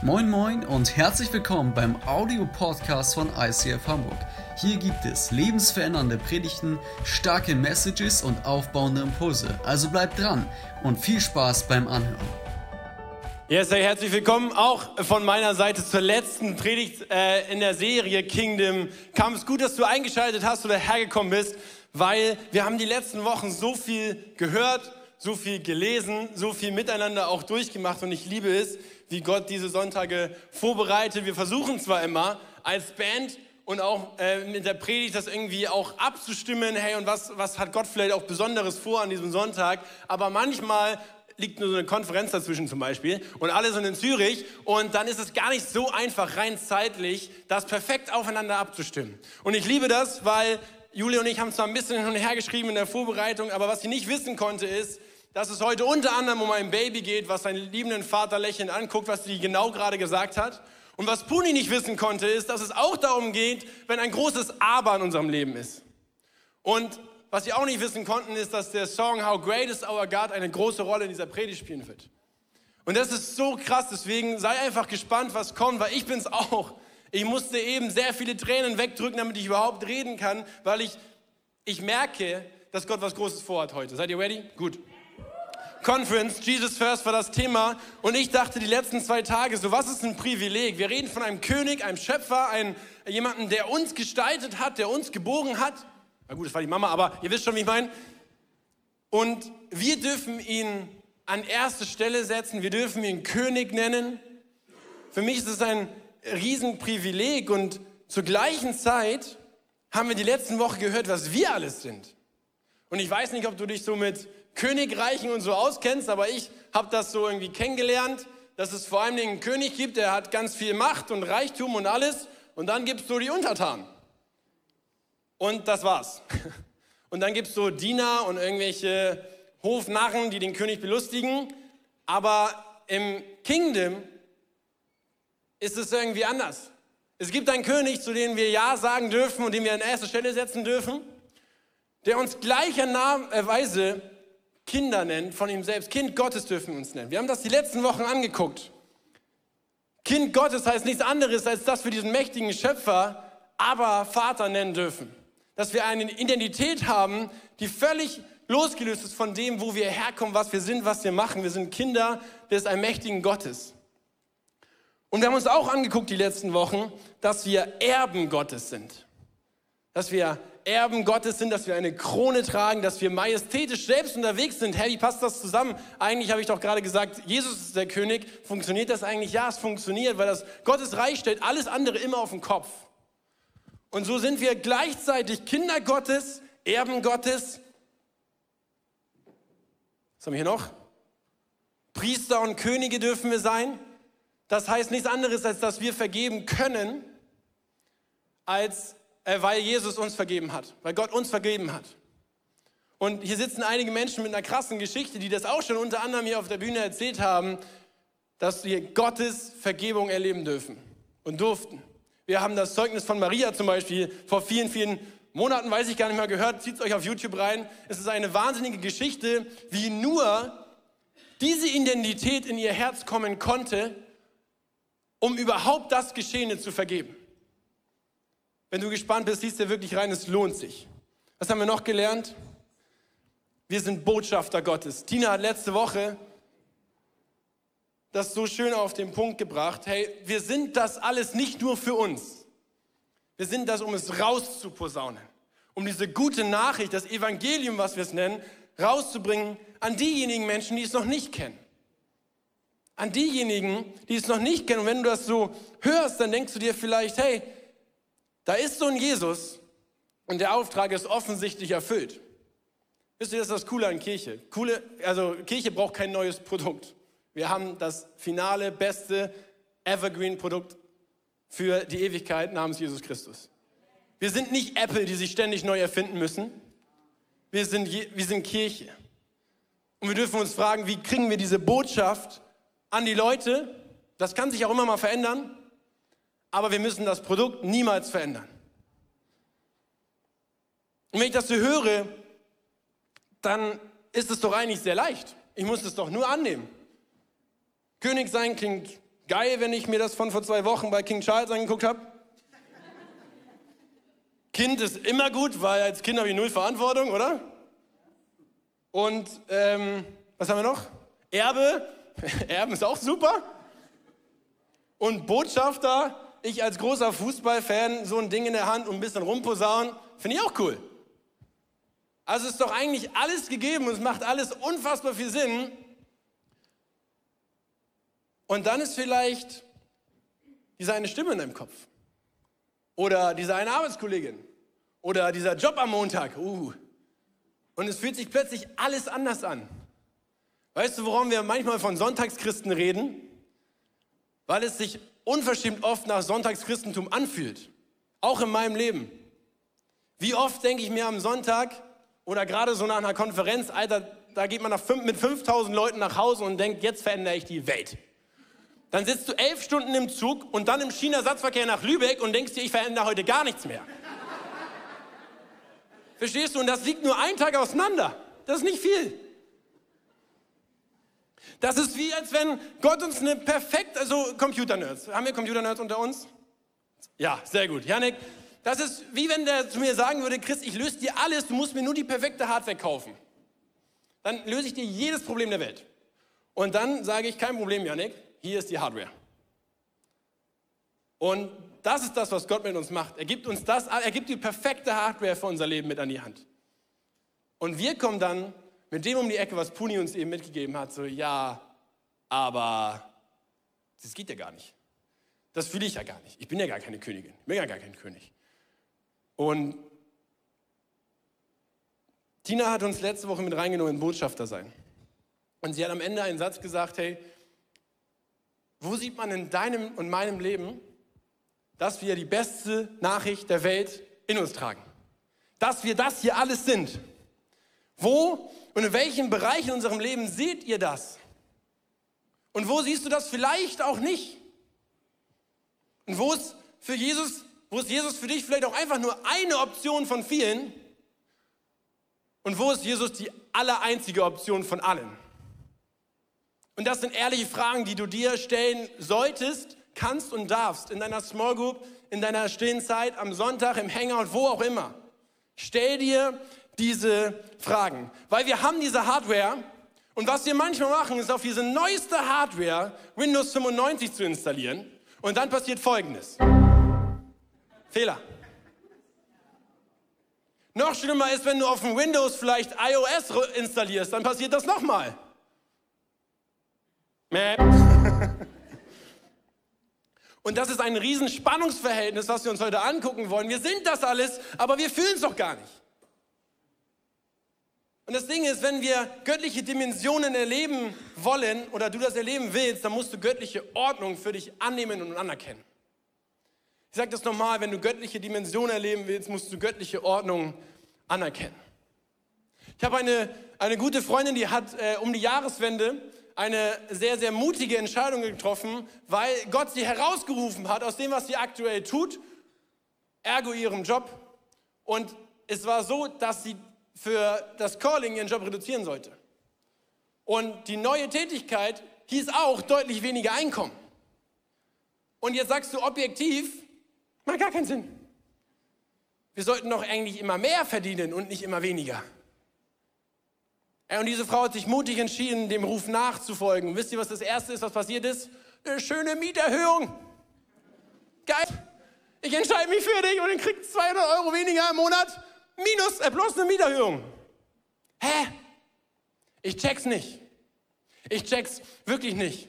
Moin Moin und herzlich willkommen beim Audio-Podcast von ICF Hamburg. Hier gibt es lebensverändernde Predigten, starke Messages und aufbauende Impulse. Also bleibt dran und viel Spaß beim Anhören. Yes, hey, herzlich willkommen auch von meiner Seite zur letzten Predigt äh, in der Serie Kingdom Come. Es ist gut, dass du eingeschaltet hast oder hergekommen bist, weil wir haben die letzten Wochen so viel gehört, so viel gelesen, so viel miteinander auch durchgemacht und ich liebe es, wie Gott diese Sonntage vorbereitet. Wir versuchen zwar immer als Band und auch äh, mit der Predigt das irgendwie auch abzustimmen, hey, und was, was hat Gott vielleicht auch Besonderes vor an diesem Sonntag, aber manchmal liegt nur so eine Konferenz dazwischen zum Beispiel und alle sind in Zürich und dann ist es gar nicht so einfach, rein zeitlich, das perfekt aufeinander abzustimmen. Und ich liebe das, weil Julia und ich haben zwar ein bisschen hin und her geschrieben in der Vorbereitung, aber was sie nicht wissen konnte ist, dass es heute unter anderem um ein Baby geht, was seinen liebenden Vater lächelnd anguckt, was sie genau gerade gesagt hat. Und was Puni nicht wissen konnte, ist, dass es auch darum geht, wenn ein großes Aber in unserem Leben ist. Und was sie auch nicht wissen konnten, ist, dass der Song How Great is Our God eine große Rolle in dieser Predigt spielen wird. Und das ist so krass, deswegen sei einfach gespannt, was kommt, weil ich bin es auch. Ich musste eben sehr viele Tränen wegdrücken, damit ich überhaupt reden kann, weil ich, ich merke, dass Gott was Großes vorhat heute. Seid ihr ready? Gut. Conference, Jesus First war das Thema und ich dachte die letzten zwei Tage, so was ist ein Privileg? Wir reden von einem König, einem Schöpfer, einem, jemanden, der uns gestaltet hat, der uns geboren hat. Na gut, das war die Mama, aber ihr wisst schon, wie ich meine. Und wir dürfen ihn an erste Stelle setzen, wir dürfen ihn König nennen. Für mich ist es ein Riesenprivileg und zur gleichen Zeit haben wir die letzten Wochen gehört, was wir alles sind. Und ich weiß nicht, ob du dich so mit Königreichen und so auskennst, aber ich habe das so irgendwie kennengelernt, dass es vor allem einen König gibt, der hat ganz viel Macht und Reichtum und alles und dann gibt es so die Untertanen. Und das war's. Und dann gibt es so Diener und irgendwelche Hofnarren, die den König belustigen, aber im Kingdom ist es irgendwie anders. Es gibt einen König, zu dem wir Ja sagen dürfen und den wir an erste Stelle setzen dürfen, der uns gleicherweise Kinder nennt von ihm selbst. Kind Gottes dürfen wir uns nennen. Wir haben das die letzten Wochen angeguckt. Kind Gottes heißt nichts anderes, als dass wir diesen mächtigen Schöpfer aber Vater nennen dürfen. Dass wir eine Identität haben, die völlig losgelöst ist von dem, wo wir herkommen, was wir sind, was wir machen. Wir sind Kinder des allmächtigen Gottes. Und wir haben uns auch angeguckt die letzten Wochen, dass wir Erben Gottes sind. Dass wir Erben Gottes sind, dass wir eine Krone tragen, dass wir majestätisch selbst unterwegs sind. Hey, wie passt das zusammen? Eigentlich habe ich doch gerade gesagt, Jesus ist der König. Funktioniert das eigentlich? Ja, es funktioniert, weil das Gottes Reich stellt alles andere immer auf den Kopf. Und so sind wir gleichzeitig Kinder Gottes, Erben Gottes. Was haben wir hier noch? Priester und Könige dürfen wir sein. Das heißt nichts anderes, als dass wir vergeben können, als äh, weil Jesus uns vergeben hat, weil Gott uns vergeben hat. Und hier sitzen einige Menschen mit einer krassen Geschichte, die das auch schon unter anderem hier auf der Bühne erzählt haben, dass wir Gottes Vergebung erleben dürfen und durften. Wir haben das Zeugnis von Maria zum Beispiel vor vielen, vielen Monaten, weiß ich gar nicht mehr, gehört. Zieht es euch auf YouTube rein. Es ist eine wahnsinnige Geschichte, wie nur diese Identität in ihr Herz kommen konnte, um überhaupt das Geschehene zu vergeben. Wenn du gespannt bist, siehst du wirklich rein, es lohnt sich. Was haben wir noch gelernt? Wir sind Botschafter Gottes. Tina hat letzte Woche das so schön auf den Punkt gebracht. Hey, wir sind das alles nicht nur für uns. Wir sind das, um es rauszuposaunen. Um diese gute Nachricht, das Evangelium, was wir es nennen, rauszubringen an diejenigen Menschen, die es noch nicht kennen. An diejenigen, die es noch nicht kennen. Und wenn du das so hörst, dann denkst du dir vielleicht, hey, da ist so ein Jesus und der Auftrag ist offensichtlich erfüllt. Wisst ihr, das ist das Coole an Kirche. Coole, also Kirche braucht kein neues Produkt. Wir haben das finale, beste Evergreen-Produkt für die Ewigkeit namens Jesus Christus. Wir sind nicht Apple, die sich ständig neu erfinden müssen. Wir sind, wir sind Kirche. Und wir dürfen uns fragen, wie kriegen wir diese Botschaft an die Leute? Das kann sich auch immer mal verändern aber wir müssen das Produkt niemals verändern. Und wenn ich das so höre, dann ist es doch eigentlich sehr leicht. Ich muss es doch nur annehmen. König sein klingt geil, wenn ich mir das von vor zwei Wochen bei King Charles angeguckt habe. Kind ist immer gut, weil als Kind habe ich null Verantwortung, oder? Und ähm, was haben wir noch? Erbe. Erben ist auch super. Und Botschafter, ich als großer Fußballfan, so ein Ding in der Hand und ein bisschen rumposaunen, finde ich auch cool. Also ist doch eigentlich alles gegeben und es macht alles unfassbar viel Sinn. Und dann ist vielleicht diese eine Stimme in deinem Kopf. Oder diese eine Arbeitskollegin. Oder dieser Job am Montag. Uh. Und es fühlt sich plötzlich alles anders an. Weißt du, worum wir manchmal von Sonntagschristen reden? Weil es sich unverschämt oft nach Sonntagschristentum anfühlt. Auch in meinem Leben. Wie oft denke ich mir am Sonntag oder gerade so nach einer Konferenz, Alter, da geht man fünf, mit 5000 Leuten nach Hause und denkt, jetzt verändere ich die Welt. Dann sitzt du elf Stunden im Zug und dann im China-Satzverkehr nach Lübeck und denkst dir, ich verändere heute gar nichts mehr. Verstehst du? Und das liegt nur einen Tag auseinander. Das ist nicht viel. Das ist wie, als wenn Gott uns eine perfekt, also Computer-Nerds. Haben wir Computer-Nerds unter uns? Ja, sehr gut. Janik, das ist wie wenn der zu mir sagen würde, Chris, ich löse dir alles, du musst mir nur die perfekte Hardware kaufen. Dann löse ich dir jedes Problem der Welt. Und dann sage ich, kein Problem, Janik, hier ist die Hardware. Und das ist das, was Gott mit uns macht. Er gibt uns das, er gibt die perfekte Hardware für unser Leben mit an die Hand. Und wir kommen dann mit dem um die Ecke, was Puni uns eben mitgegeben hat, so, ja, aber das geht ja gar nicht. Das fühle ich ja gar nicht. Ich bin ja gar keine Königin. Ich bin ja gar kein König. Und Tina hat uns letzte Woche mit reingenommen in Botschafter sein. Und sie hat am Ende einen Satz gesagt, hey, wo sieht man in deinem und meinem Leben, dass wir die beste Nachricht der Welt in uns tragen? Dass wir das hier alles sind. Wo und in welchen Bereichen in unserem Leben seht ihr das? Und wo siehst du das vielleicht auch nicht? Und wo ist für Jesus, wo ist Jesus für dich vielleicht auch einfach nur eine Option von vielen? Und wo ist Jesus die allereinzige Option von allen? Und das sind ehrliche Fragen, die du dir stellen solltest, kannst und darfst in deiner Small Group, in deiner stillen Zeit, am Sonntag, im Hangout, wo auch immer. Stell dir diese Fragen, weil wir haben diese Hardware und was wir manchmal machen, ist auf diese neueste Hardware Windows 95 zu installieren und dann passiert Folgendes. Fehler. Noch schlimmer ist, wenn du auf dem Windows vielleicht iOS installierst, dann passiert das nochmal. Und das ist ein Riesenspannungsverhältnis, was wir uns heute angucken wollen. Wir sind das alles, aber wir fühlen es doch gar nicht. Und das Ding ist, wenn wir göttliche Dimensionen erleben wollen oder du das erleben willst, dann musst du göttliche Ordnung für dich annehmen und anerkennen. Ich sage das nochmal, wenn du göttliche Dimensionen erleben willst, musst du göttliche Ordnung anerkennen. Ich habe eine, eine gute Freundin, die hat äh, um die Jahreswende eine sehr, sehr mutige Entscheidung getroffen, weil Gott sie herausgerufen hat aus dem, was sie aktuell tut, ergo ihrem Job. Und es war so, dass sie für das Calling ihren Job reduzieren sollte. Und die neue Tätigkeit hieß auch deutlich weniger Einkommen. Und jetzt sagst du objektiv, macht gar keinen Sinn. Wir sollten doch eigentlich immer mehr verdienen und nicht immer weniger. Und diese Frau hat sich mutig entschieden, dem Ruf nachzufolgen. wisst ihr, was das Erste ist, was passiert ist? Eine schöne Mieterhöhung. Geil. Ich entscheide mich für dich und dann kriegst 200 Euro weniger im Monat. Minus, äh, bloß eine Mieterhöhung. Hä? Ich check's nicht. Ich check's wirklich nicht.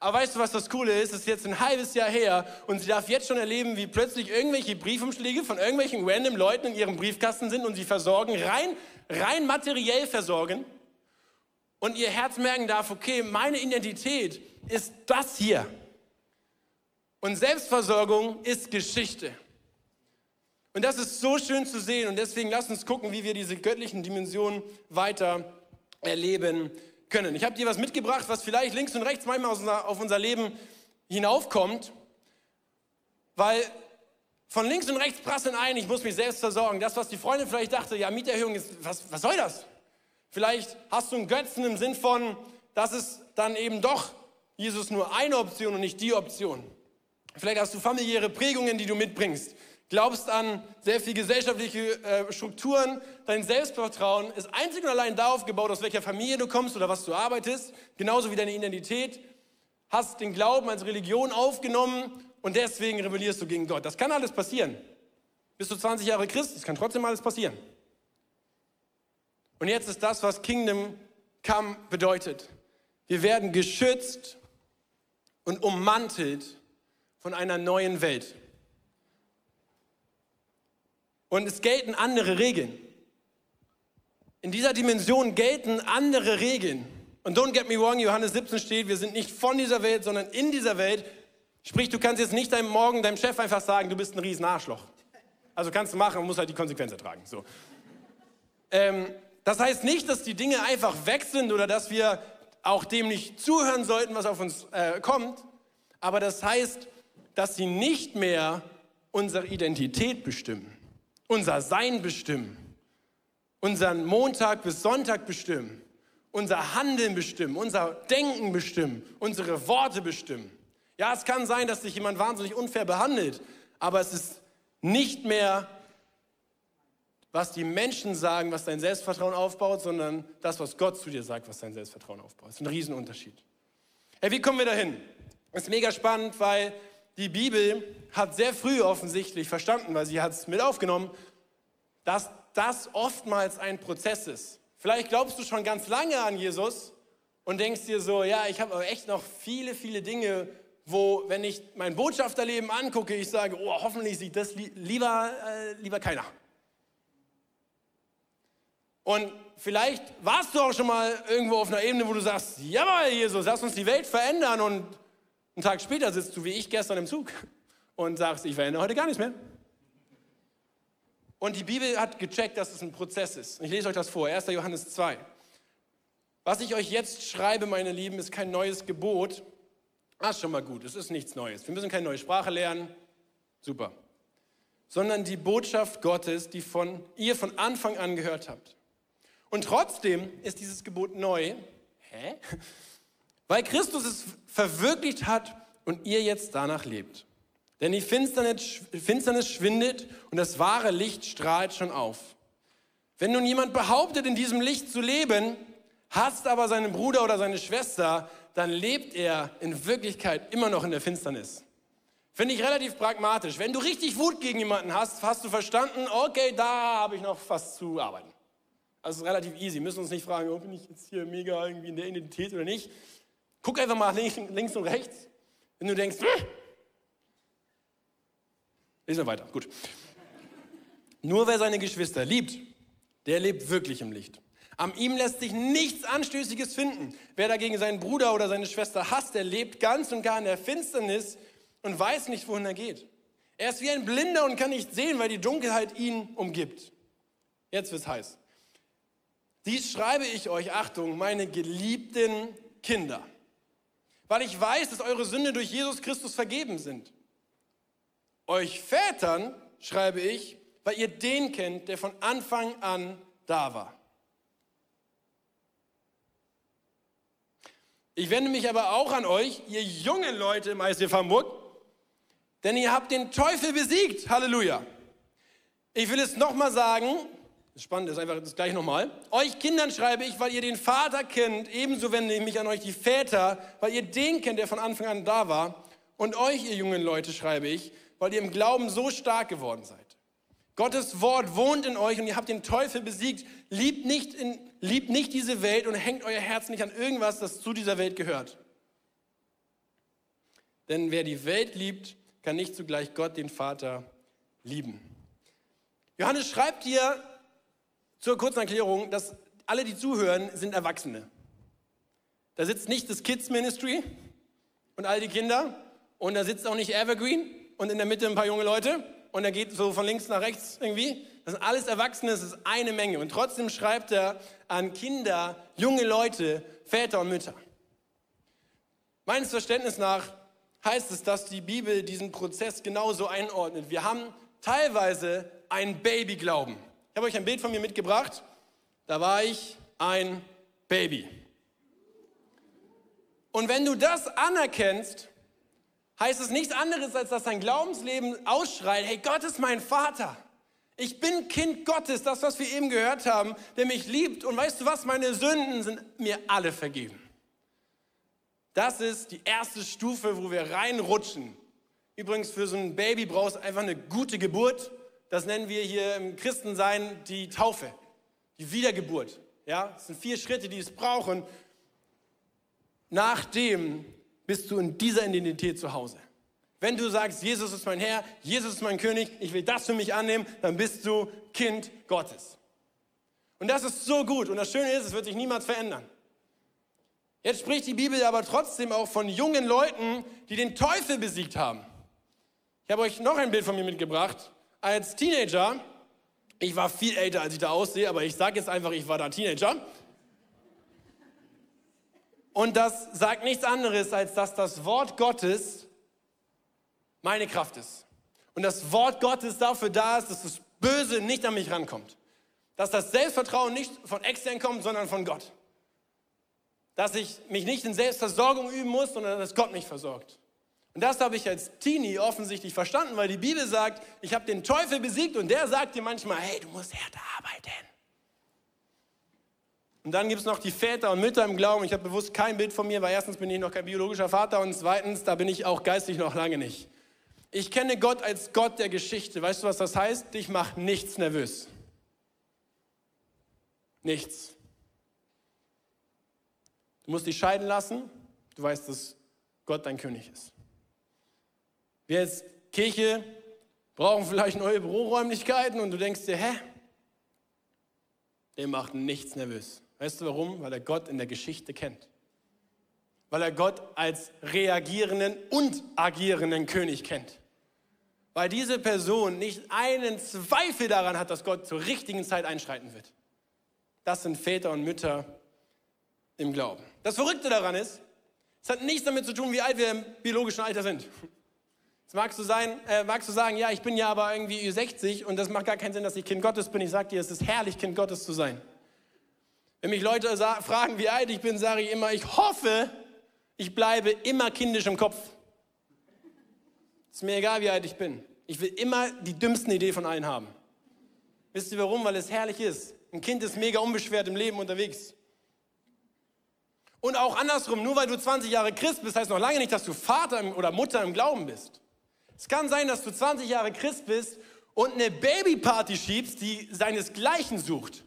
Aber weißt du, was das Coole ist? Es ist jetzt ein halbes Jahr her und sie darf jetzt schon erleben, wie plötzlich irgendwelche Briefumschläge von irgendwelchen random Leuten in ihrem Briefkasten sind und sie versorgen, rein, rein materiell versorgen und ihr Herz merken darf, okay, meine Identität ist das hier. Und Selbstversorgung ist Geschichte. Und das ist so schön zu sehen und deswegen lasst uns gucken, wie wir diese göttlichen Dimensionen weiter erleben können. Ich habe dir was mitgebracht, was vielleicht links und rechts manchmal auf unser Leben hinaufkommt, weil von links und rechts prasseln ein, ich muss mich selbst versorgen. Das, was die Freundin vielleicht dachte, ja, Mieterhöhung ist, was, was soll das? Vielleicht hast du einen Götzen im Sinn von, dass es dann eben doch Jesus nur eine Option und nicht die Option. Vielleicht hast du familiäre Prägungen, die du mitbringst. Glaubst an sehr viel gesellschaftliche äh, Strukturen. Dein Selbstvertrauen ist einzig und allein darauf gebaut, aus welcher Familie du kommst oder was du arbeitest. Genauso wie deine Identität. Hast den Glauben als Religion aufgenommen und deswegen rebellierst du gegen Gott. Das kann alles passieren. Bist du 20 Jahre Christ, das kann trotzdem alles passieren. Und jetzt ist das, was Kingdom Come bedeutet. Wir werden geschützt und ummantelt von einer neuen Welt. Und es gelten andere Regeln. In dieser Dimension gelten andere Regeln. Und don't get me wrong, Johannes 17 steht, wir sind nicht von dieser Welt, sondern in dieser Welt. Sprich, du kannst jetzt nicht deinem Morgen deinem Chef einfach sagen, du bist ein riesen Arschloch. Also kannst du machen, musst halt die Konsequenzen tragen. So. Ähm, das heißt nicht, dass die Dinge einfach weg sind oder dass wir auch dem nicht zuhören sollten, was auf uns äh, kommt. Aber das heißt, dass sie nicht mehr unsere Identität bestimmen, unser Sein bestimmen, unseren Montag bis Sonntag bestimmen, unser Handeln bestimmen, unser Denken bestimmen, unsere Worte bestimmen. Ja, es kann sein, dass sich jemand wahnsinnig unfair behandelt, aber es ist nicht mehr, was die Menschen sagen, was dein Selbstvertrauen aufbaut, sondern das, was Gott zu dir sagt, was dein Selbstvertrauen aufbaut. Das ist ein Riesenunterschied. Hey, wie kommen wir dahin? Das ist mega spannend, weil die Bibel hat sehr früh offensichtlich verstanden, weil sie hat es mit aufgenommen, dass das oftmals ein Prozess ist. Vielleicht glaubst du schon ganz lange an Jesus und denkst dir so, ja, ich habe aber echt noch viele, viele Dinge, wo, wenn ich mein Botschafterleben angucke, ich sage, oh, hoffentlich sieht das li lieber, äh, lieber keiner. Und vielleicht warst du auch schon mal irgendwo auf einer Ebene, wo du sagst, jawohl, Jesus, lass uns die Welt verändern und einen Tag später sitzt du wie ich gestern im Zug und sagst, ich verändere heute gar nichts mehr. Und die Bibel hat gecheckt, dass es ein Prozess ist. Ich lese euch das vor, 1. Johannes 2. Was ich euch jetzt schreibe, meine Lieben, ist kein neues Gebot. Ah, ist schon mal gut, es ist nichts Neues. Wir müssen keine neue Sprache lernen. Super. Sondern die Botschaft Gottes, die von ihr von Anfang an gehört habt. Und trotzdem ist dieses Gebot neu. Hä? Weil Christus es verwirklicht hat und ihr jetzt danach lebt. Denn die Finsternis, Finsternis schwindet und das wahre Licht strahlt schon auf. Wenn nun jemand behauptet, in diesem Licht zu leben, hasst aber seinen Bruder oder seine Schwester, dann lebt er in Wirklichkeit immer noch in der Finsternis. Finde ich relativ pragmatisch. Wenn du richtig Wut gegen jemanden hast, hast du verstanden, okay, da habe ich noch was zu arbeiten. Also relativ easy. Wir müssen uns nicht fragen, oh, bin ich jetzt hier mega irgendwie in der Identität oder nicht. Guck einfach mal links, und rechts. Wenn du denkst, lesen wir weiter, gut. Nur wer seine Geschwister liebt, der lebt wirklich im Licht. An ihm lässt sich nichts Anstößiges finden. Wer dagegen seinen Bruder oder seine Schwester hasst, der lebt ganz und gar in der Finsternis und weiß nicht, wohin er geht. Er ist wie ein Blinder und kann nicht sehen, weil die Dunkelheit ihn umgibt. Jetzt wird's heiß. Dies schreibe ich euch, Achtung, meine geliebten Kinder weil ich weiß, dass eure Sünde durch Jesus Christus vergeben sind. Euch Vätern schreibe ich, weil ihr den kennt, der von Anfang an da war. Ich wende mich aber auch an euch, ihr jungen Leute im ICF Hamburg, denn ihr habt den Teufel besiegt. Halleluja. Ich will es nochmal sagen, das Spannende ist einfach das gleich nochmal. Euch Kindern schreibe ich, weil ihr den Vater kennt. Ebenso wende ich mich an euch die Väter, weil ihr den kennt, der von Anfang an da war. Und euch, ihr jungen Leute, schreibe ich, weil ihr im Glauben so stark geworden seid. Gottes Wort wohnt in euch und ihr habt den Teufel besiegt. Liebt nicht, in, liebt nicht diese Welt und hängt euer Herz nicht an irgendwas, das zu dieser Welt gehört. Denn wer die Welt liebt, kann nicht zugleich Gott, den Vater, lieben. Johannes schreibt hier zur kurzen Erklärung, dass alle, die zuhören, sind Erwachsene. Da sitzt nicht das Kids Ministry und all die Kinder und da sitzt auch nicht Evergreen und in der Mitte ein paar junge Leute und er geht so von links nach rechts irgendwie. Das sind alles Erwachsene, das ist eine Menge. Und trotzdem schreibt er an Kinder, junge Leute, Väter und Mütter. Meines Verständnisses nach heißt es, dass die Bibel diesen Prozess genauso einordnet. Wir haben teilweise einen Babyglauben habe euch ein Bild von mir mitgebracht. Da war ich ein Baby. Und wenn du das anerkennst, heißt es nichts anderes, als dass dein Glaubensleben ausschreit, hey, Gott ist mein Vater. Ich bin Kind Gottes, das, was wir eben gehört haben, der mich liebt. Und weißt du was, meine Sünden sind mir alle vergeben. Das ist die erste Stufe, wo wir reinrutschen. Übrigens, für so ein Baby brauchst du einfach eine gute Geburt. Das nennen wir hier im Christensein die Taufe, die Wiedergeburt. Ja, das sind vier Schritte, die es brauchen. Nachdem bist du in dieser Identität zu Hause. Wenn du sagst, Jesus ist mein Herr, Jesus ist mein König, ich will das für mich annehmen, dann bist du Kind Gottes. Und das ist so gut. Und das Schöne ist, es wird sich niemals verändern. Jetzt spricht die Bibel aber trotzdem auch von jungen Leuten, die den Teufel besiegt haben. Ich habe euch noch ein Bild von mir mitgebracht. Als Teenager, ich war viel älter, als ich da aussehe, aber ich sage jetzt einfach, ich war da Teenager. Und das sagt nichts anderes, als dass das Wort Gottes meine Kraft ist. Und das Wort Gottes dafür da ist, dass das Böse nicht an mich rankommt. Dass das Selbstvertrauen nicht von extern kommt, sondern von Gott. Dass ich mich nicht in Selbstversorgung üben muss, sondern dass Gott mich versorgt. Und das habe ich als Teenie offensichtlich verstanden, weil die Bibel sagt, ich habe den Teufel besiegt und der sagt dir manchmal, hey, du musst härter arbeiten. Und dann gibt es noch die Väter und Mütter im Glauben. Ich habe bewusst kein Bild von mir, weil erstens bin ich noch kein biologischer Vater und zweitens, da bin ich auch geistig noch lange nicht. Ich kenne Gott als Gott der Geschichte. Weißt du, was das heißt? Dich macht nichts nervös. Nichts. Du musst dich scheiden lassen. Du weißt, dass Gott dein König ist. Wir als Kirche brauchen vielleicht neue Büroräumlichkeiten und du denkst dir, hä? Der macht nichts nervös. Weißt du warum? Weil er Gott in der Geschichte kennt weil er Gott als reagierenden und agierenden König kennt. Weil diese Person nicht einen Zweifel daran hat, dass Gott zur richtigen Zeit einschreiten wird. Das sind Väter und Mütter im Glauben. Das Verrückte daran ist, es hat nichts damit zu tun, wie alt wir im biologischen Alter sind. Jetzt magst du, sein, äh, magst du sagen, ja, ich bin ja aber irgendwie 60 und das macht gar keinen Sinn, dass ich Kind Gottes bin. Ich sage dir, es ist herrlich, Kind Gottes zu sein. Wenn mich Leute fragen, wie alt ich bin, sage ich immer, ich hoffe, ich bleibe immer kindisch im Kopf. Ist mir egal, wie alt ich bin. Ich will immer die dümmsten Ideen von allen haben. Wisst ihr warum? Weil es herrlich ist. Ein Kind ist mega unbeschwert im Leben unterwegs. Und auch andersrum, nur weil du 20 Jahre Christ bist, heißt noch lange nicht, dass du Vater oder Mutter im Glauben bist. Es kann sein, dass du 20 Jahre Christ bist und eine Babyparty schiebst, die seinesgleichen sucht.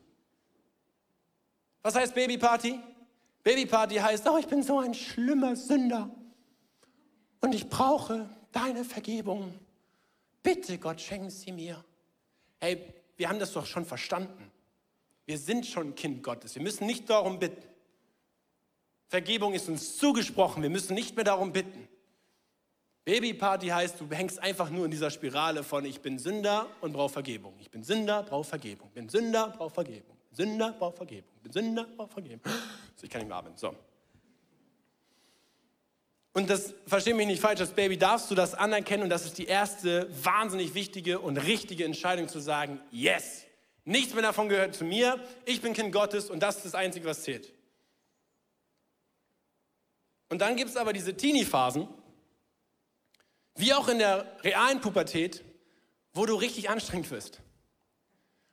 Was heißt Babyparty? Babyparty heißt, oh, ich bin so ein schlimmer Sünder und ich brauche deine Vergebung. Bitte, Gott, schenk sie mir. Hey, wir haben das doch schon verstanden. Wir sind schon Kind Gottes. Wir müssen nicht darum bitten. Vergebung ist uns zugesprochen. Wir müssen nicht mehr darum bitten. Babyparty heißt, du hängst einfach nur in dieser Spirale von ich bin Sünder und brauche Vergebung. Ich bin Sünder, brauche Vergebung. Ich bin Sünder, brauche Vergebung. Sünder, brauche Vergebung. Ich bin Sünder, brauche Vergebung. So, ich kann nicht mehr atmen. So. Und das, verstehe mich nicht falsch, das Baby darfst du das anerkennen und das ist die erste wahnsinnig wichtige und richtige Entscheidung zu sagen, yes, nichts mehr davon gehört zu mir, ich bin Kind Gottes und das ist das Einzige, was zählt. Und dann gibt es aber diese Teenie-Phasen, wie auch in der realen Pubertät, wo du richtig anstrengend wirst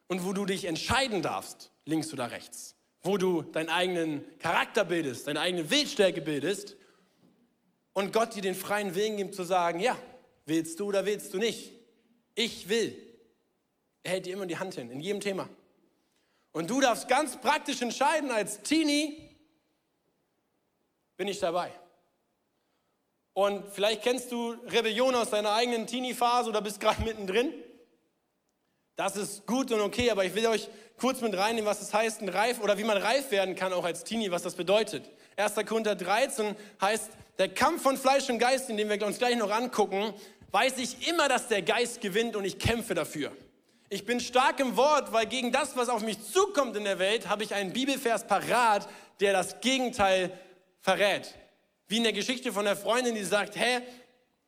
und wo du dich entscheiden darfst, links oder rechts, wo du deinen eigenen Charakter bildest, deine eigene Willstärke bildest und Gott dir den freien Willen gibt zu sagen, ja, willst du oder willst du nicht? Ich will. Er hält dir immer die Hand hin, in jedem Thema. Und du darfst ganz praktisch entscheiden als Teenie, bin ich dabei. Und vielleicht kennst du Rebellion aus deiner eigenen Teenie-Phase oder bist gerade mittendrin. Das ist gut und okay, aber ich will euch kurz mit reinnehmen, was es heißt, ein reif oder wie man reif werden kann, auch als Teenie, was das bedeutet. 1. Korinther 13 heißt, der Kampf von Fleisch und Geist, in dem wir uns gleich noch angucken, weiß ich immer, dass der Geist gewinnt und ich kämpfe dafür. Ich bin stark im Wort, weil gegen das, was auf mich zukommt in der Welt, habe ich einen Bibelvers parat, der das Gegenteil verrät. Wie in der Geschichte von der Freundin, die sagt, hä,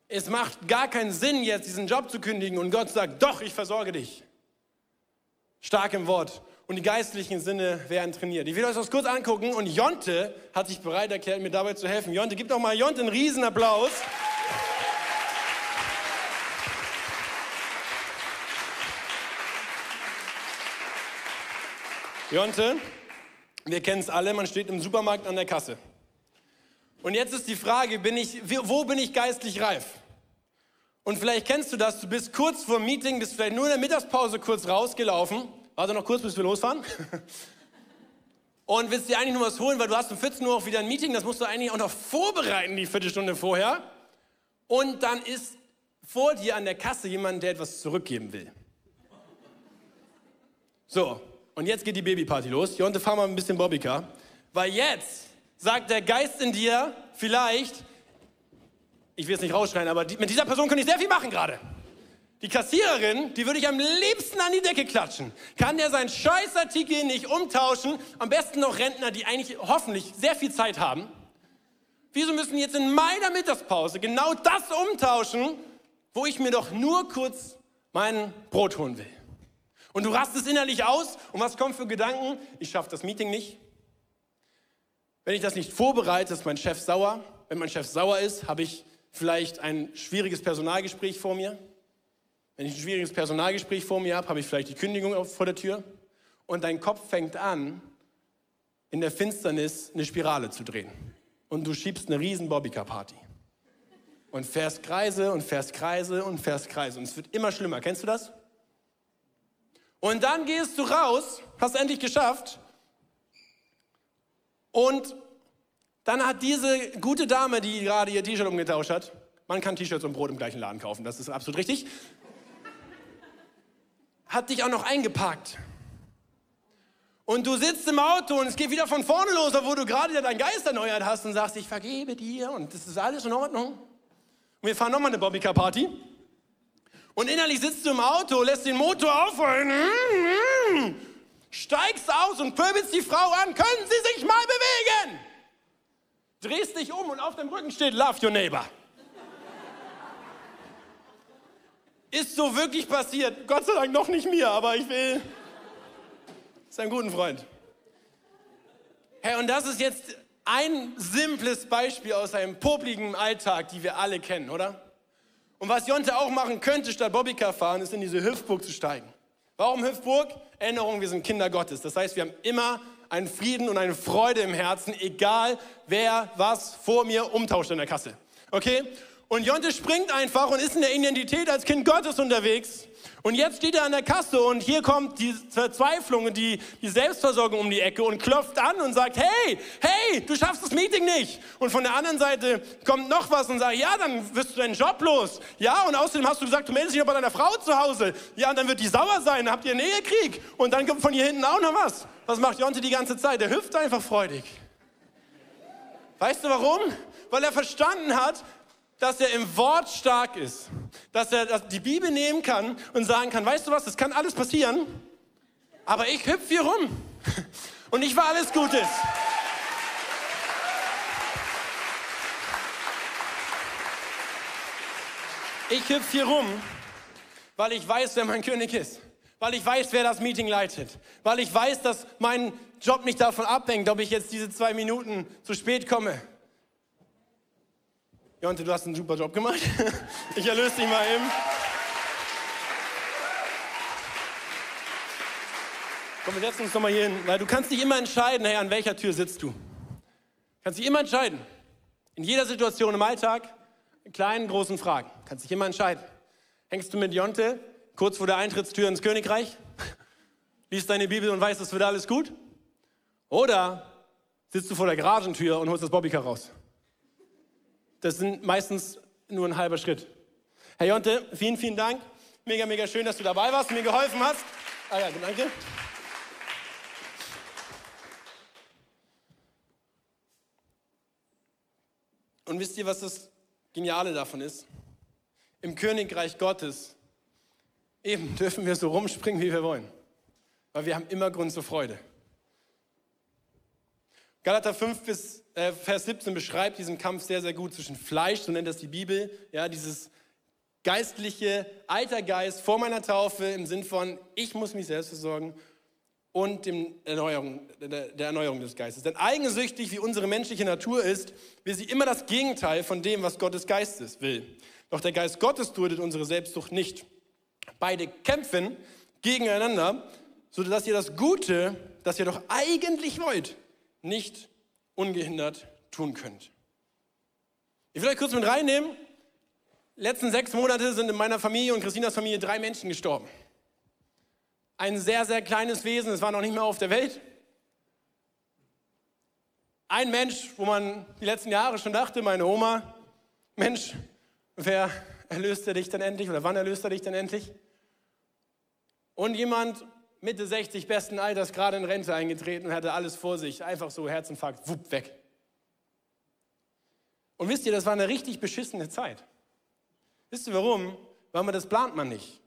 es macht gar keinen Sinn, jetzt diesen Job zu kündigen. Und Gott sagt, doch, ich versorge dich. Stark im Wort. und die geistlichen Sinne werden trainiert. Ich will euch das kurz angucken und Jonte hat sich bereit erklärt, mir dabei zu helfen. Jonte, gib doch mal Jonte einen riesen Applaus. Jonte, wir kennen es alle, man steht im Supermarkt an der Kasse. Und jetzt ist die Frage, bin ich, wo bin ich geistlich reif? Und vielleicht kennst du das, du bist kurz vor dem Meeting, bist vielleicht nur in der Mittagspause kurz rausgelaufen. Warte noch kurz, bis wir losfahren. Und willst dir eigentlich nur was holen, weil du hast um 14 Uhr auch wieder ein Meeting, das musst du eigentlich auch noch vorbereiten, die Viertelstunde vorher. Und dann ist vor dir an der Kasse jemand, der etwas zurückgeben will. So, und jetzt geht die Babyparty los. Jonte, fahr mal ein bisschen Bobbycar. Weil jetzt sagt der Geist in dir vielleicht, ich will es nicht rausschreien, aber mit dieser Person könnte ich sehr viel machen gerade. Die Kassiererin, die würde ich am liebsten an die Decke klatschen. Kann der seinen Scheißartikel nicht umtauschen? Am besten noch Rentner, die eigentlich hoffentlich sehr viel Zeit haben. Wieso müssen jetzt in meiner Mittagspause genau das umtauschen, wo ich mir doch nur kurz mein Brot holen will? Und du rastest innerlich aus und was kommt für Gedanken? Ich schaffe das Meeting nicht. Wenn ich das nicht vorbereite, ist mein Chef sauer. Wenn mein Chef sauer ist, habe ich vielleicht ein schwieriges Personalgespräch vor mir. Wenn ich ein schwieriges Personalgespräch vor mir habe, habe ich vielleicht die Kündigung vor der Tür. Und dein Kopf fängt an, in der Finsternis eine Spirale zu drehen. Und du schiebst eine riesen Bobbycar-Party. Und fährst Kreise und fährst Kreise und fährst Kreise. Und es wird immer schlimmer. Kennst du das? Und dann gehst du raus, hast endlich geschafft. Und dann hat diese gute Dame, die gerade ihr T-Shirt umgetauscht hat, man kann T-Shirts und Brot im gleichen Laden kaufen, das ist absolut richtig, hat dich auch noch eingepackt. Und du sitzt im Auto und es geht wieder von vorne los, obwohl du gerade deinen Geist erneuert hast und sagst, ich vergebe dir und das ist alles in Ordnung. Und wir fahren nochmal eine Bobbycar-Party. Und innerlich sitzt du im Auto, lässt den Motor aufhören, steigst aus und pöbelst die Frau an, können Sie sich mal bewegen? Drehst dich um und auf dem Rücken steht Love Your Neighbor. Ist so wirklich passiert. Gott sei Dank noch nicht mir, aber ich will. Ist ein guter Freund. Hey, und das ist jetzt ein simples Beispiel aus einem popligen Alltag, die wir alle kennen, oder? Und was Jonte auch machen könnte, statt Bobbycar fahren, ist in diese Hüpfburg zu steigen. Warum Hüpfburg? Erinnerung, wir sind Kinder Gottes. Das heißt, wir haben immer einen Frieden und eine Freude im Herzen, egal wer was vor mir umtauscht in der Kasse. Okay? Und Jonte springt einfach und ist in der Identität als Kind Gottes unterwegs und jetzt steht er an der Kasse und hier kommt die Verzweiflung und die, die Selbstversorgung um die Ecke und klopft an und sagt, hey, hey, du schaffst das Meeting nicht. Und von der anderen Seite kommt noch was und sagt, ja, dann wirst du deinen Job los. Ja, und außerdem hast du gesagt, du meldest dich noch bei deiner Frau zu Hause. Ja, und dann wird die sauer sein, dann habt ihr einen Ehekrieg. Und dann kommt von hier hinten auch noch was. Was macht Jonte die ganze Zeit? Der hüpft einfach freudig. Weißt du warum? Weil er verstanden hat, dass er im Wort stark ist, dass er die Bibel nehmen kann und sagen kann, weißt du was, das kann alles passieren, aber ich hüpfe hier rum und ich war alles Gutes. Ich hüpfe hier rum, weil ich weiß, wer mein König ist. Weil ich weiß, wer das Meeting leitet. Weil ich weiß, dass mein Job nicht davon abhängt, ob ich jetzt diese zwei Minuten zu spät komme. Jonte, du hast einen super Job gemacht. Ich erlöse dich mal eben. Komm, wir setzen uns doch mal hier hin, weil du kannst dich immer entscheiden, hey, an welcher Tür sitzt du. Du kannst dich immer entscheiden. In jeder Situation im Alltag, in kleinen, großen Fragen. Du kannst dich immer entscheiden. Hängst du mit Jonte kurz vor der Eintrittstür ins Königreich? Liest deine Bibel und weißt, es wird alles gut? Oder sitzt du vor der Garagentür und holst das Bobbycar raus? Das sind meistens nur ein halber Schritt. Herr Jonte, vielen, vielen Dank. Mega, mega schön, dass du dabei warst, mir geholfen hast. Ah ja, danke. Und wisst ihr, was das Geniale davon ist? Im Königreich Gottes eben dürfen wir so rumspringen, wie wir wollen. Weil wir haben immer Grund zur Freude. Galater 5 bis äh, Vers 17 beschreibt diesen Kampf sehr, sehr gut zwischen Fleisch, so nennt das die Bibel, ja, dieses geistliche alter Geist vor meiner Taufe im Sinn von, ich muss mich selbst versorgen und dem Erneuerung, der Erneuerung des Geistes. Denn eigensüchtig wie unsere menschliche Natur ist, will sie immer das Gegenteil von dem, was Gottes Geist ist, will. Doch der Geist Gottes duldet unsere Selbstsucht nicht. Beide kämpfen gegeneinander, sodass ihr das Gute, das ihr doch eigentlich wollt, nicht ungehindert tun könnt. Ich will euch kurz mit reinnehmen. Letzten sechs Monate sind in meiner Familie und Christinas Familie drei Menschen gestorben. Ein sehr, sehr kleines Wesen, es war noch nicht mehr auf der Welt. Ein Mensch, wo man die letzten Jahre schon dachte, meine Oma, Mensch, wer erlöst er dich denn endlich oder wann erlöst er dich denn endlich? Und jemand Mitte 60, besten Alters, gerade in Rente eingetreten und hatte alles vor sich, einfach so Herzinfarkt, wupp, weg. Und wisst ihr, das war eine richtig beschissene Zeit. Wisst ihr warum? Weil man das plant man nicht.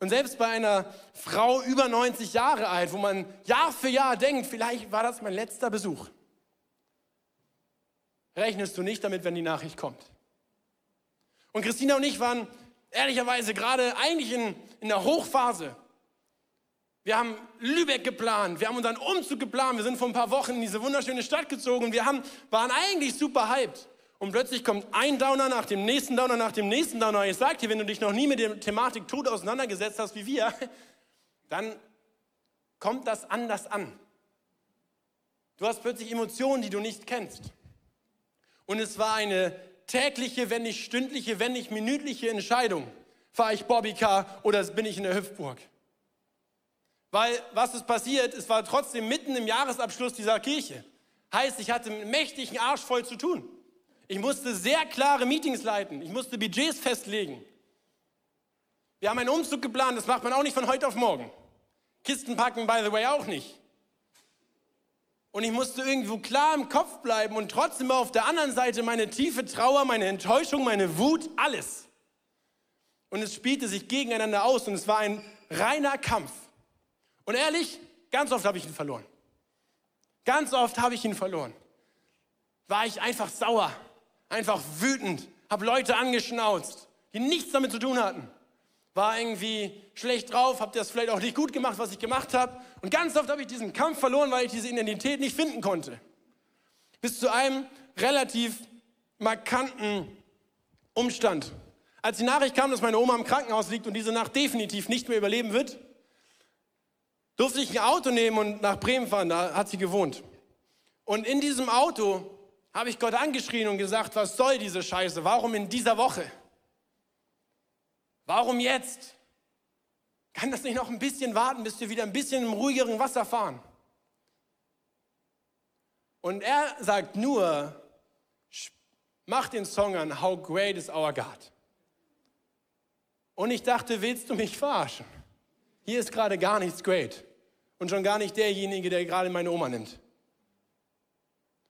Und selbst bei einer Frau über 90 Jahre alt, wo man Jahr für Jahr denkt, vielleicht war das mein letzter Besuch, rechnest du nicht damit, wenn die Nachricht kommt. Und Christina und ich waren ehrlicherweise gerade eigentlich in, in der Hochphase. Wir haben Lübeck geplant, wir haben unseren Umzug geplant, wir sind vor ein paar Wochen in diese wunderschöne Stadt gezogen, wir haben, waren eigentlich super hyped. Und plötzlich kommt ein Downer nach dem nächsten Downer nach dem nächsten Downer. Ich sag dir, wenn du dich noch nie mit der Thematik Tod auseinandergesetzt hast wie wir, dann kommt das anders an. Du hast plötzlich Emotionen, die du nicht kennst. Und es war eine tägliche, wenn nicht stündliche, wenn nicht minütliche Entscheidung. Fahre ich Bobbycar oder bin ich in der Hüpfburg? Weil was ist passiert? Es war trotzdem mitten im Jahresabschluss dieser Kirche. Heißt, ich hatte einen mächtigen Arsch voll zu tun. Ich musste sehr klare Meetings leiten. Ich musste Budgets festlegen. Wir haben einen Umzug geplant, das macht man auch nicht von heute auf morgen. Kisten packen, by the way, auch nicht. Und ich musste irgendwo klar im Kopf bleiben und trotzdem auf der anderen Seite meine tiefe Trauer, meine Enttäuschung, meine Wut, alles. Und es spielte sich gegeneinander aus und es war ein reiner Kampf. Und ehrlich, ganz oft habe ich ihn verloren. Ganz oft habe ich ihn verloren. War ich einfach sauer einfach wütend, habe Leute angeschnauzt, die nichts damit zu tun hatten. War irgendwie schlecht drauf, habe das vielleicht auch nicht gut gemacht, was ich gemacht habe. Und ganz oft habe ich diesen Kampf verloren, weil ich diese Identität nicht finden konnte. Bis zu einem relativ markanten Umstand. Als die Nachricht kam, dass meine Oma im Krankenhaus liegt und diese Nacht definitiv nicht mehr überleben wird, durfte ich ein Auto nehmen und nach Bremen fahren, da hat sie gewohnt. Und in diesem Auto habe ich Gott angeschrien und gesagt, was soll diese Scheiße? Warum in dieser Woche? Warum jetzt? Kann das nicht noch ein bisschen warten, bis wir wieder ein bisschen im ruhigeren Wasser fahren? Und er sagt nur, mach den Song an, How Great is Our God. Und ich dachte, willst du mich verarschen? Hier ist gerade gar nichts great. Und schon gar nicht derjenige, der gerade meine Oma nimmt.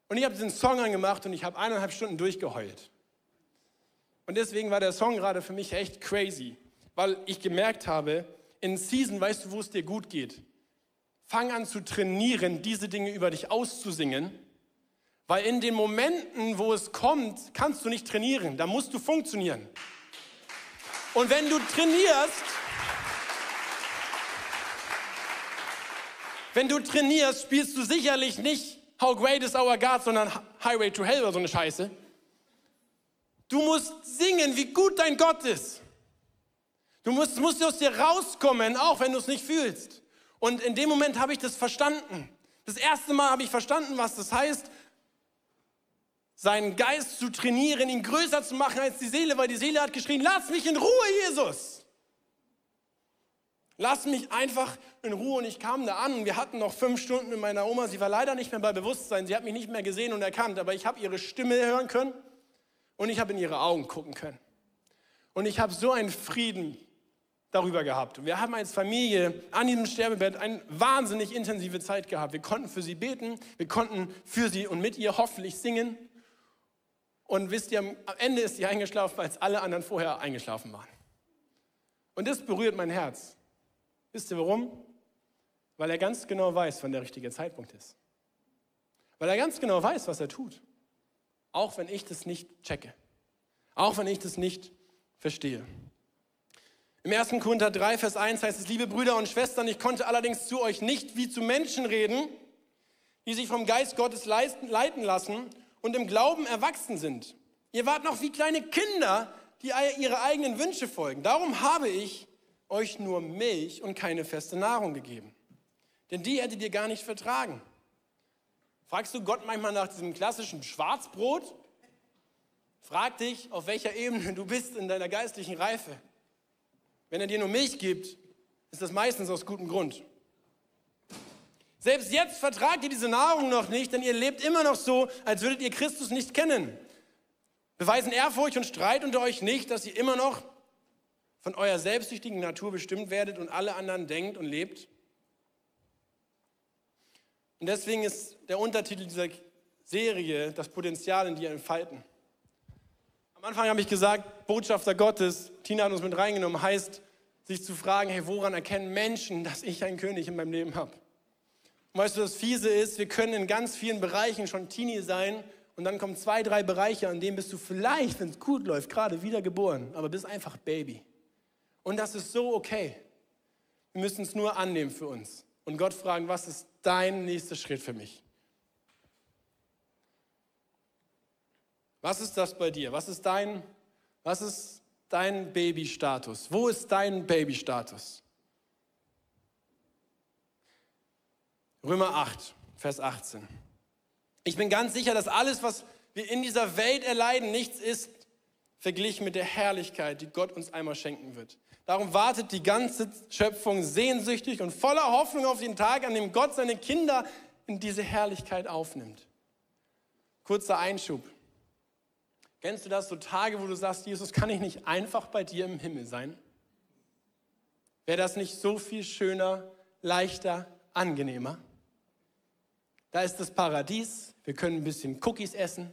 Und ich habe diesen Song angemacht und ich habe eineinhalb Stunden durchgeheult. Und deswegen war der Song gerade für mich echt crazy, weil ich gemerkt habe, in Season weißt du, wo es dir gut geht. Fang an zu trainieren, diese Dinge über dich auszusingen, weil in den Momenten, wo es kommt, kannst du nicht trainieren, da musst du funktionieren. Und wenn du trainierst, wenn du trainierst, spielst du sicherlich nicht How great is our God, sondern Highway to Hell oder so eine Scheiße. Du musst singen, wie gut dein Gott ist. Du musst, musst aus dir rauskommen, auch wenn du es nicht fühlst. Und in dem Moment habe ich das verstanden. Das erste Mal habe ich verstanden, was das heißt, seinen Geist zu trainieren, ihn größer zu machen als die Seele, weil die Seele hat geschrien, lass mich in Ruhe, Jesus. Lass mich einfach in Ruhe. Und ich kam da an. Wir hatten noch fünf Stunden mit meiner Oma. Sie war leider nicht mehr bei Bewusstsein. Sie hat mich nicht mehr gesehen und erkannt. Aber ich habe ihre Stimme hören können und ich habe in ihre Augen gucken können. Und ich habe so einen Frieden darüber gehabt. Wir haben als Familie an diesem Sterbebett eine wahnsinnig intensive Zeit gehabt. Wir konnten für sie beten. Wir konnten für sie und mit ihr hoffentlich singen. Und wisst ihr, am Ende ist sie eingeschlafen, als alle anderen vorher eingeschlafen waren. Und das berührt mein Herz. Wisst ihr warum? Weil er ganz genau weiß, wann der richtige Zeitpunkt ist. Weil er ganz genau weiß, was er tut. Auch wenn ich das nicht checke. Auch wenn ich das nicht verstehe. Im 1. Korinther 3, Vers 1 heißt es, liebe Brüder und Schwestern, ich konnte allerdings zu euch nicht wie zu Menschen reden, die sich vom Geist Gottes leiten lassen und im Glauben erwachsen sind. Ihr wart noch wie kleine Kinder, die ihre eigenen Wünsche folgen. Darum habe ich euch nur Milch und keine feste Nahrung gegeben. Denn die hättet ihr gar nicht vertragen. Fragst du Gott manchmal nach diesem klassischen Schwarzbrot? Frag dich, auf welcher Ebene du bist in deiner geistlichen Reife. Wenn er dir nur Milch gibt, ist das meistens aus gutem Grund. Selbst jetzt vertragt ihr diese Nahrung noch nicht, denn ihr lebt immer noch so, als würdet ihr Christus nicht kennen. Beweisen Ehrfurcht und Streit unter euch nicht, dass ihr immer noch von eurer selbstsüchtigen Natur bestimmt werdet und alle anderen denkt und lebt? Und deswegen ist der Untertitel dieser Serie das Potenzial in dir entfalten. Am Anfang habe ich gesagt, Botschafter Gottes, Tina hat uns mit reingenommen, heißt, sich zu fragen, hey, woran erkennen Menschen, dass ich einen König in meinem Leben habe? Weißt du, das Fiese ist, wir können in ganz vielen Bereichen schon Teenie sein und dann kommen zwei, drei Bereiche, an denen bist du vielleicht, wenn es gut läuft, gerade wieder geboren, aber bist einfach Baby. Und das ist so okay. Wir müssen es nur annehmen für uns und Gott fragen, was ist dein nächster Schritt für mich? Was ist das bei dir? Was ist dein, was ist dein Babystatus? Wo ist dein Babystatus? Römer 8, Vers 18. Ich bin ganz sicher, dass alles, was wir in dieser Welt erleiden, nichts ist verglichen mit der Herrlichkeit, die Gott uns einmal schenken wird. Darum wartet die ganze Schöpfung sehnsüchtig und voller Hoffnung auf den Tag, an dem Gott seine Kinder in diese Herrlichkeit aufnimmt. Kurzer Einschub. Kennst du das, so Tage, wo du sagst, Jesus, kann ich nicht einfach bei dir im Himmel sein? Wäre das nicht so viel schöner, leichter, angenehmer? Da ist das Paradies, wir können ein bisschen Cookies essen,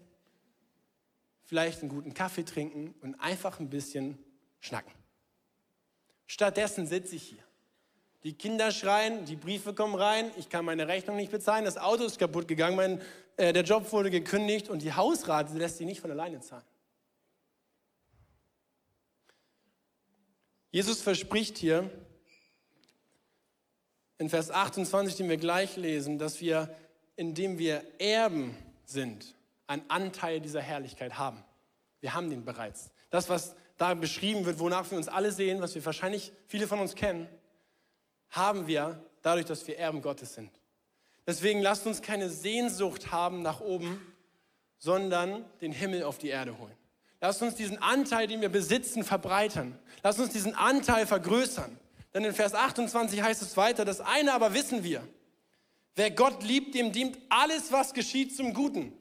vielleicht einen guten Kaffee trinken und einfach ein bisschen schnacken. Stattdessen sitze ich hier. Die Kinder schreien, die Briefe kommen rein, ich kann meine Rechnung nicht bezahlen, das Auto ist kaputt gegangen, mein, äh, der Job wurde gekündigt und die Hausrate lässt sich nicht von alleine zahlen. Jesus verspricht hier in Vers 28, den wir gleich lesen, dass wir, indem wir Erben sind, einen Anteil dieser Herrlichkeit haben. Wir haben den bereits. Das, was da beschrieben wird, wonach wir uns alle sehen, was wir wahrscheinlich viele von uns kennen, haben wir dadurch, dass wir Erben Gottes sind. Deswegen lasst uns keine Sehnsucht haben nach oben, sondern den Himmel auf die Erde holen. Lasst uns diesen Anteil, den wir besitzen, verbreitern. Lasst uns diesen Anteil vergrößern. Denn in Vers 28 heißt es weiter, das eine aber wissen wir. Wer Gott liebt, dem dient alles, was geschieht, zum Guten.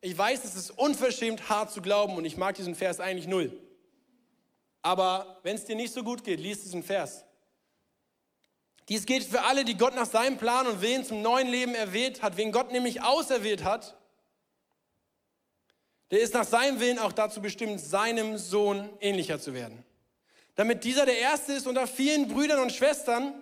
Ich weiß, es ist unverschämt hart zu glauben und ich mag diesen Vers eigentlich null. Aber wenn es dir nicht so gut geht, liest diesen Vers. Dies gilt für alle, die Gott nach seinem Plan und Willen zum neuen Leben erwählt hat. Wen Gott nämlich auserwählt hat, der ist nach seinem Willen auch dazu bestimmt, seinem Sohn ähnlicher zu werden. Damit dieser der Erste ist unter vielen Brüdern und Schwestern,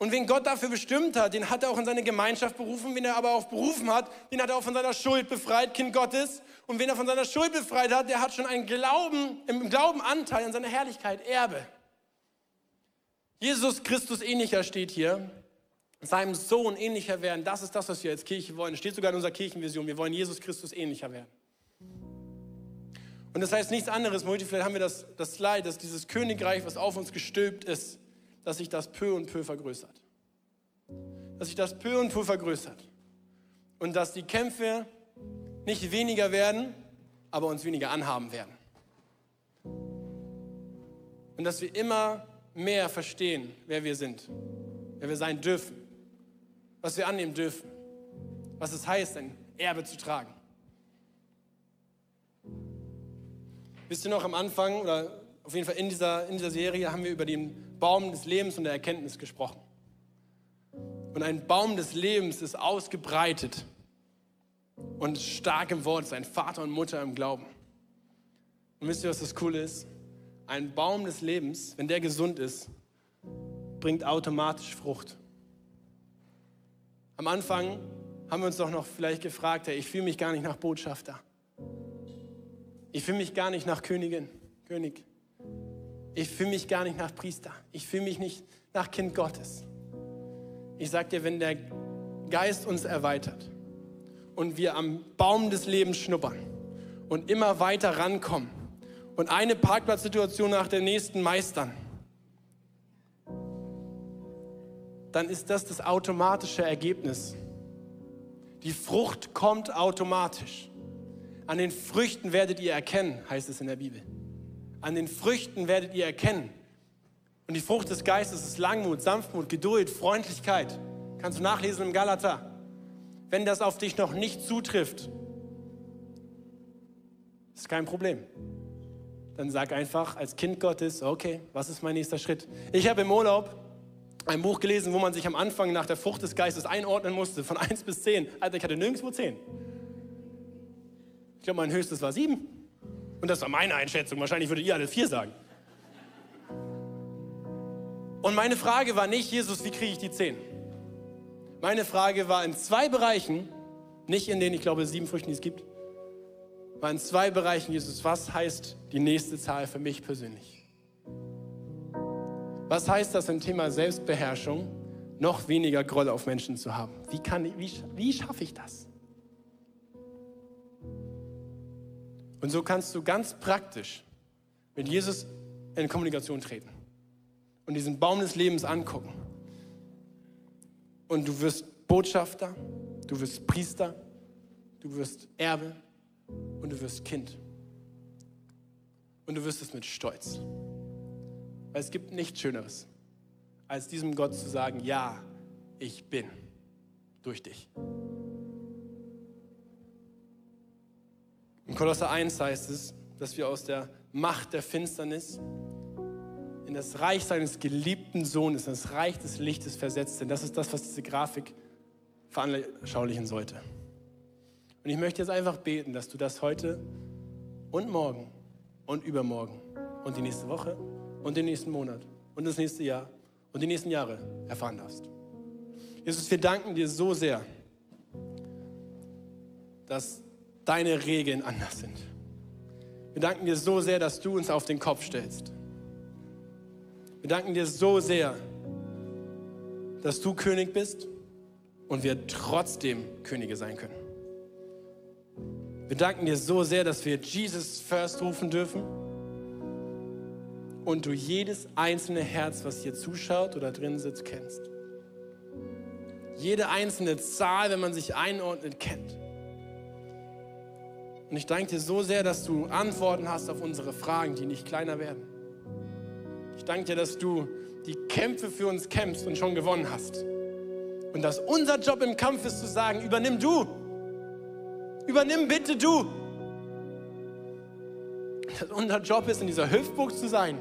und wen Gott dafür bestimmt hat, den hat er auch in seine Gemeinschaft berufen. Wen er aber auch berufen hat, den hat er auch von seiner Schuld befreit, Kind Gottes. Und wen er von seiner Schuld befreit hat, der hat schon einen Glauben, im Glauben Anteil an seiner Herrlichkeit, Erbe. Jesus Christus ähnlicher steht hier, seinem Sohn ähnlicher werden. Das ist das, was wir als Kirche wollen. Das steht sogar in unserer Kirchenvision. Wir wollen Jesus Christus ähnlicher werden. Und das heißt nichts anderes, Multi, vielleicht haben wir das, das Slide, dass dieses Königreich, was auf uns gestülpt ist, dass sich das peu und peu vergrößert. Dass sich das peu und peu vergrößert. Und dass die Kämpfe nicht weniger werden, aber uns weniger anhaben werden. Und dass wir immer mehr verstehen, wer wir sind, wer wir sein dürfen, was wir annehmen dürfen, was es heißt, ein Erbe zu tragen. Wisst ihr noch am Anfang oder auf jeden Fall in dieser, in dieser Serie haben wir über den Baum des Lebens und der Erkenntnis gesprochen. Und ein Baum des Lebens ist ausgebreitet und stark im Wort, sein Vater und Mutter im Glauben. Und wisst ihr, was das Coole ist? Ein Baum des Lebens, wenn der gesund ist, bringt automatisch Frucht. Am Anfang haben wir uns doch noch vielleicht gefragt, hey, ich fühle mich gar nicht nach Botschafter. Ich fühle mich gar nicht nach Königin, König. Ich fühle mich gar nicht nach Priester. Ich fühle mich nicht nach Kind Gottes. Ich sage dir, wenn der Geist uns erweitert und wir am Baum des Lebens schnuppern und immer weiter rankommen und eine Parkplatzsituation nach der nächsten meistern, dann ist das das automatische Ergebnis. Die Frucht kommt automatisch. An den Früchten werdet ihr erkennen, heißt es in der Bibel. An den Früchten werdet ihr erkennen. Und die Frucht des Geistes ist Langmut, Sanftmut, Geduld, Freundlichkeit. Kannst du nachlesen im Galater. Wenn das auf dich noch nicht zutrifft, ist kein Problem. Dann sag einfach als Kind Gottes, okay, was ist mein nächster Schritt? Ich habe im Urlaub ein Buch gelesen, wo man sich am Anfang nach der Frucht des Geistes einordnen musste, von 1 bis 10. Alter, ich hatte nirgendwo 10. Ich glaube, mein höchstes war 7. Und das war meine Einschätzung. Wahrscheinlich würdet ihr alle 4 sagen. Und meine Frage war nicht, Jesus, wie kriege ich die 10? Meine Frage war in zwei Bereichen, nicht in denen ich glaube, sieben Früchten, die es gibt, war in zwei Bereichen, Jesus, was heißt die nächste Zahl für mich persönlich? Was heißt das im Thema Selbstbeherrschung, noch weniger Groll auf Menschen zu haben? Wie, kann wie, wie schaffe ich das? Und so kannst du ganz praktisch mit Jesus in Kommunikation treten und diesen Baum des Lebens angucken. Und du wirst Botschafter, du wirst Priester, du wirst Erbe und du wirst Kind. Und du wirst es mit Stolz. Weil es gibt nichts Schöneres, als diesem Gott zu sagen, ja, ich bin durch dich. Im Kolosser 1 heißt es, dass wir aus der Macht der Finsternis in das Reich seines geliebten Sohnes, in das Reich des Lichtes versetzt sind. Das ist das, was diese Grafik veranschaulichen sollte. Und ich möchte jetzt einfach beten, dass du das heute und morgen und übermorgen und die nächste Woche und den nächsten Monat und das nächste Jahr und die nächsten Jahre erfahren darfst. Jesus, wir danken dir so sehr, dass deine Regeln anders sind. Wir danken dir so sehr, dass du uns auf den Kopf stellst. Wir danken dir so sehr, dass du König bist und wir trotzdem Könige sein können. Wir danken dir so sehr, dass wir Jesus First rufen dürfen und du jedes einzelne Herz, was hier zuschaut oder drin sitzt, kennst. Jede einzelne Zahl, wenn man sich einordnet, kennt. Und ich danke dir so sehr, dass du Antworten hast auf unsere Fragen, die nicht kleiner werden. Ich danke dir, dass du die Kämpfe für uns kämpfst und schon gewonnen hast. Und dass unser Job im Kampf ist zu sagen, übernimm du. Übernimm bitte du. Dass unser Job ist, in dieser Hüftburg zu sein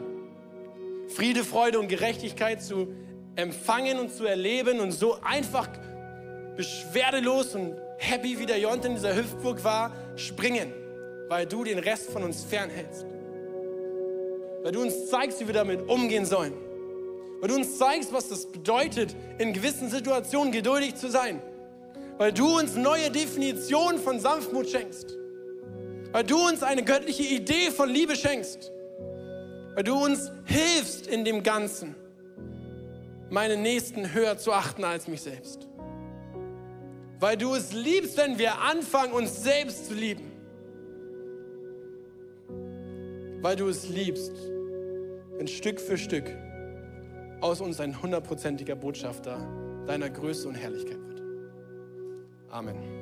Friede, Freude und Gerechtigkeit zu empfangen und zu erleben und so einfach beschwerdelos und happy wie der Jont in dieser Hüftburg war, springen, weil du den Rest von uns fernhältst. Weil du uns zeigst, wie wir damit umgehen sollen. Weil du uns zeigst, was das bedeutet, in gewissen Situationen geduldig zu sein. Weil du uns neue Definitionen von Sanftmut schenkst. Weil du uns eine göttliche Idee von Liebe schenkst weil du uns hilfst in dem Ganzen, meinen Nächsten höher zu achten als mich selbst. Weil du es liebst, wenn wir anfangen, uns selbst zu lieben. Weil du es liebst, wenn Stück für Stück aus uns ein hundertprozentiger Botschafter deiner Größe und Herrlichkeit wird. Amen.